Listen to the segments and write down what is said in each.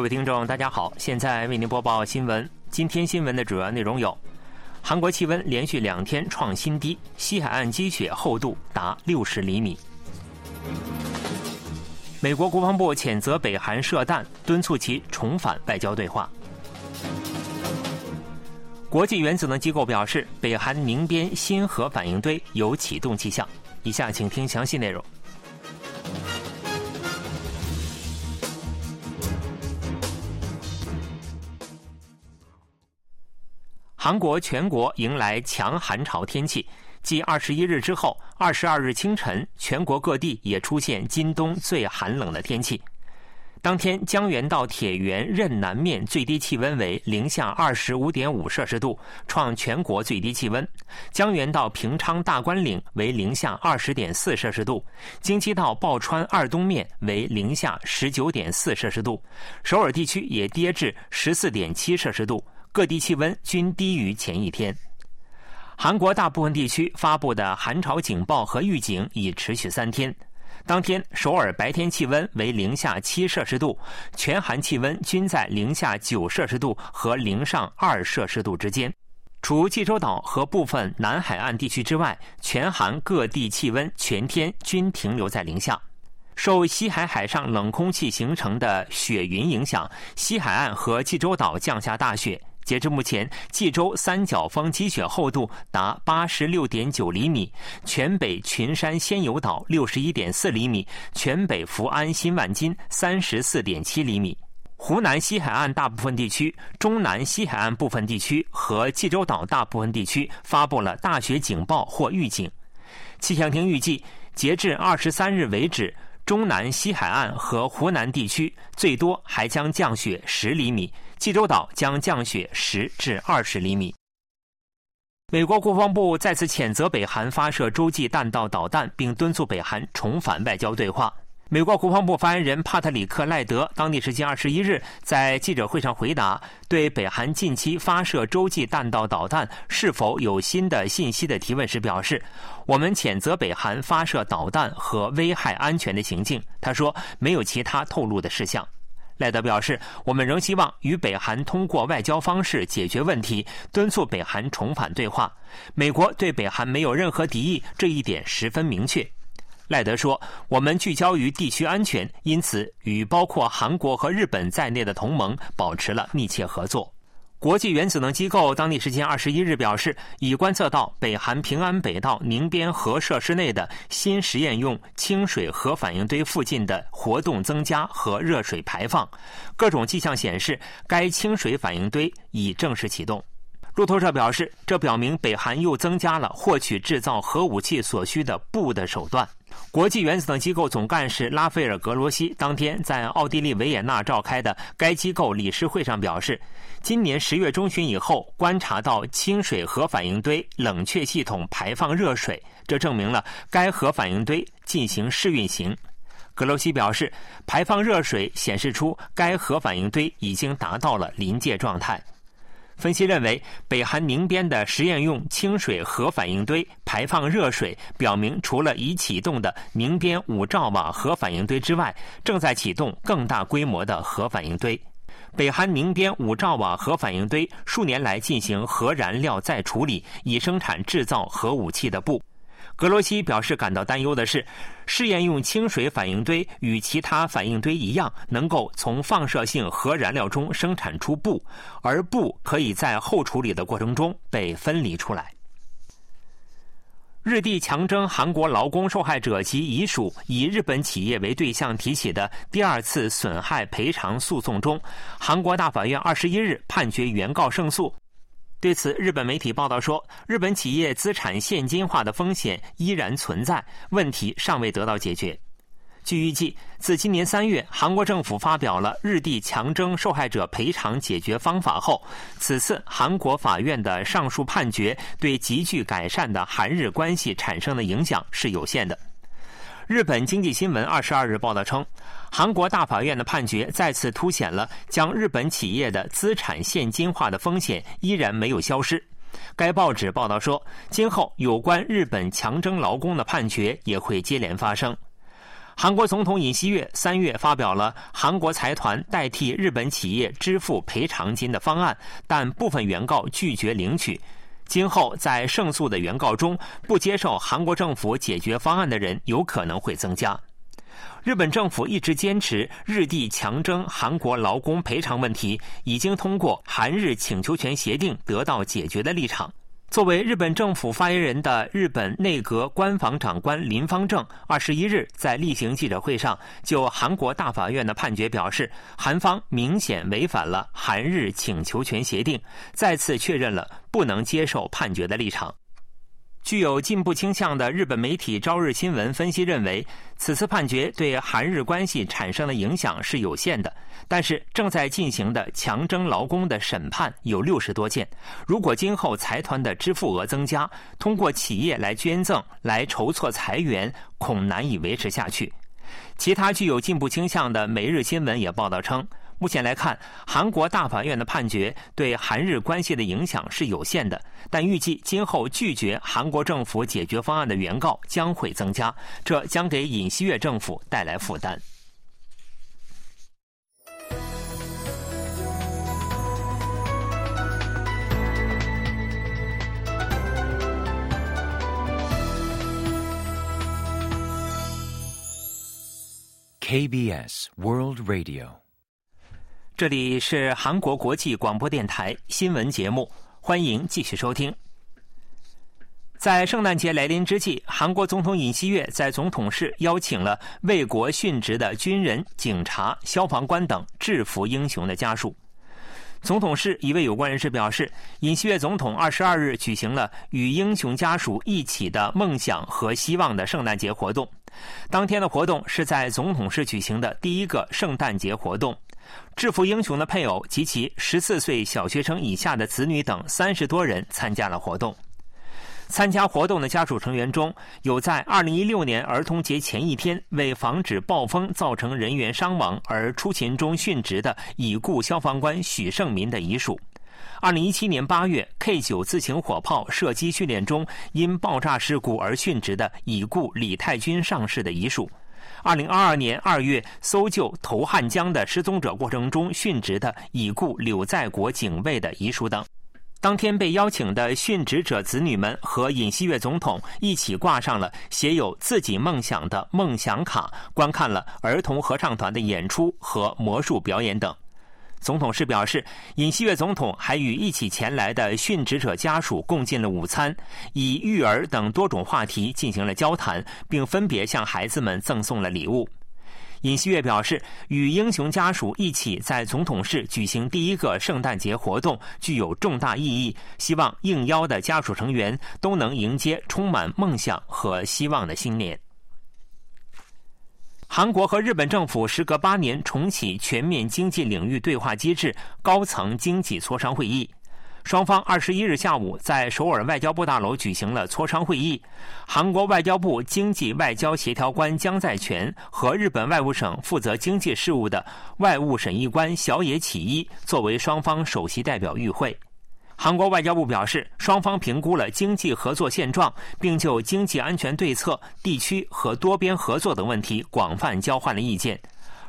各位听众，大家好，现在为您播报新闻。今天新闻的主要内容有：韩国气温连续两天创新低，西海岸积雪厚度达六十厘米；美国国防部谴责北韩射弹，敦促其重返外交对话；国际原子能机构表示，北韩宁边新核反应堆有启动迹象。以下请听详细内容。韩国全国迎来强寒潮天气，继二十一日之后，二十二日清晨，全国各地也出现今冬最寒冷的天气。当天，江原道铁原任南面最低气温为零下二十五点五摄氏度，创全国最低气温；江原道平昌大关岭为零下二十点四摄氏度，京畿道抱川二东面为零下十九点四摄氏度，首尔地区也跌至十四点七摄氏度。各地气温均低于前一天。韩国大部分地区发布的寒潮警报和预警已持续三天。当天，首尔白天气温为零下七摄氏度，全韩气温均在零下九摄氏度和零上二摄氏度之间。除济州岛和部分南海岸地区之外，全韩各地气温全天均停留在零下。受西海海上冷空气形成的雪云影响，西海岸和济州岛降下大雪。截至目前，济州三角峰积雪厚度达八十六点九厘米，全北群山仙游岛六十一点四厘米，全北福安新万金三十四点七厘米。湖南西海岸大部分地区、中南西海岸部分地区和济州岛大部分地区发布了大雪警报或预警。气象厅预计，截至二十三日为止。中南西海岸和湖南地区最多还将降雪十厘米，济州岛将降雪十至二十厘米。美国国防部再次谴责北韩发射洲际弹道导弹，并敦促北韩重返外交对话。美国国防部发言人帕特里克·赖德当地时间二十一日在记者会上回答，对北韩近期发射洲际弹道导弹是否有新的信息的提问时表示：“我们谴责北韩发射导弹和危害安全的行径。”他说：“没有其他透露的事项。”赖德表示：“我们仍希望与北韩通过外交方式解决问题，敦促北韩重返对话。美国对北韩没有任何敌意，这一点十分明确。”赖德说：“我们聚焦于地区安全，因此与包括韩国和日本在内的同盟保持了密切合作。”国际原子能机构当地时间二十一日表示，已观测到北韩平安北道宁边核设施内的新实验用清水核反应堆附近的活动增加和热水排放，各种迹象显示该清水反应堆已正式启动。路透社表示，这表明北韩又增加了获取制造核武器所需的布的手段。国际原子能机构总干事拉斐尔·格罗西当天在奥地利维也纳召开的该机构理事会上表示，今年十月中旬以后观察到清水核反应堆冷却系统排放热水，这证明了该核反应堆进行试运行。格罗西表示，排放热水显示出该核反应堆已经达到了临界状态。分析认为，北韩宁边的实验用清水核反应堆排放热水，表明除了已启动的宁边五兆瓦核反应堆之外，正在启动更大规模的核反应堆。北韩宁边五兆瓦核反应堆数年来进行核燃料再处理，以生产制造核武器的布。格罗西表示感到担忧的是，试验用清水反应堆与其他反应堆一样，能够从放射性核燃料中生产出布，而布可以在后处理的过程中被分离出来。日帝强征韩国劳工受害者及遗属以日本企业为对象提起的第二次损害赔偿诉讼中，韩国大法院二十一日判决原告胜诉。对此，日本媒体报道说，日本企业资产现金化的风险依然存在，问题尚未得到解决。据预计，自今年三月韩国政府发表了日地强征受害者赔偿解决方法后，此次韩国法院的上述判决对急剧改善的韩日关系产生的影响是有限的。日本经济新闻二十二日报道称，韩国大法院的判决再次凸显了将日本企业的资产现金化的风险依然没有消失。该报纸报道说，今后有关日本强征劳工的判决也会接连发生。韩国总统尹锡悦三月发表了韩国财团代替日本企业支付赔偿金的方案，但部分原告拒绝领取。今后在胜诉的原告中，不接受韩国政府解决方案的人有可能会增加。日本政府一直坚持日地强征韩国劳工赔偿问题已经通过韩日请求权协定得到解决的立场。作为日本政府发言人的日本内阁官房长官林方正，二十一日在例行记者会上就韩国大法院的判决表示，韩方明显违反了韩日请求权协定，再次确认了不能接受判决的立场。具有进步倾向的日本媒体《朝日新闻》分析认为，此次判决对韩日关系产生的影响是有限的。但是，正在进行的强征劳工的审判有六十多件。如果今后财团的支付额增加，通过企业来捐赠来筹措裁员，恐难以维持下去。其他具有进步倾向的《每日新闻》也报道称。目前来看，韩国大法院的判决对韩日关系的影响是有限的，但预计今后拒绝韩国政府解决方案的原告将会增加，这将给尹锡悦政府带来负担。KBS World Radio。这里是韩国国际广播电台新闻节目，欢迎继续收听。在圣诞节来临之际，韩国总统尹锡悦在总统室邀请了为国殉职的军人、警察、消防官等制服英雄的家属。总统室一位有关人士表示，尹锡悦总统二十二日举行了与英雄家属一起的梦想和希望的圣诞节活动。当天的活动是在总统室举行的第一个圣诞节活动。制服英雄的配偶及其十四岁小学生以下的子女等三十多人参加了活动。参加活动的家属成员中有在二零一六年儿童节前一天为防止暴风造成人员伤亡而出勤中殉职的已故消防官许胜民的遗属；二零一七年八月 K 九自行火炮射击训练中因爆炸事故而殉职的已故李太军上士的遗属。二零二二年二月搜救投汉江的失踪者过程中殉职的已故柳在国警卫的遗书等。当天被邀请的殉职者子女们和尹锡悦总统一起挂上了写有自己梦想的梦想卡，观看了儿童合唱团的演出和魔术表演等。总统室表示，尹锡悦总统还与一起前来的殉职者家属共进了午餐，以育儿等多种话题进行了交谈，并分别向孩子们赠送了礼物。尹锡悦表示，与英雄家属一起在总统室举行第一个圣诞节活动具有重大意义，希望应邀的家属成员都能迎接充满梦想和希望的新年。韩国和日本政府时隔八年重启全面经济领域对话机制高层经济磋商会议，双方二十一日下午在首尔外交部大楼举行了磋商会议。韩国外交部经济外交协调官姜在全和日本外务省负责经济事务的外务审议官小野启一作为双方首席代表与会。韩国外交部表示，双方评估了经济合作现状，并就经济安全对策、地区和多边合作等问题广泛交换了意见。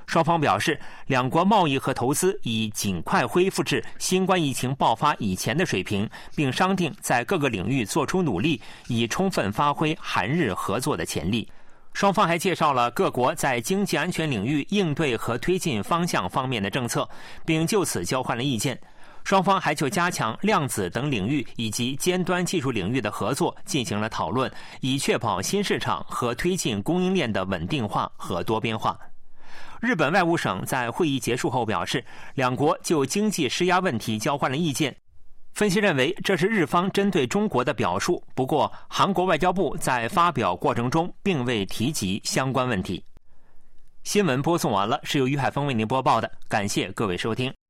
双方表示，两国贸易和投资已尽快恢复至新冠疫情爆发以前的水平，并商定在各个领域做出努力，以充分发挥韩日合作的潜力。双方还介绍了各国在经济安全领域应对和推进方向方面的政策，并就此交换了意见。双方还就加强量子等领域以及尖端技术领域的合作进行了讨论，以确保新市场和推进供应链的稳定化和多边化。日本外务省在会议结束后表示，两国就经济施压问题交换了意见。分析认为，这是日方针对中国的表述。不过，韩国外交部在发表过程中并未提及相关问题。新闻播送完了，是由于海峰为您播报的，感谢各位收听。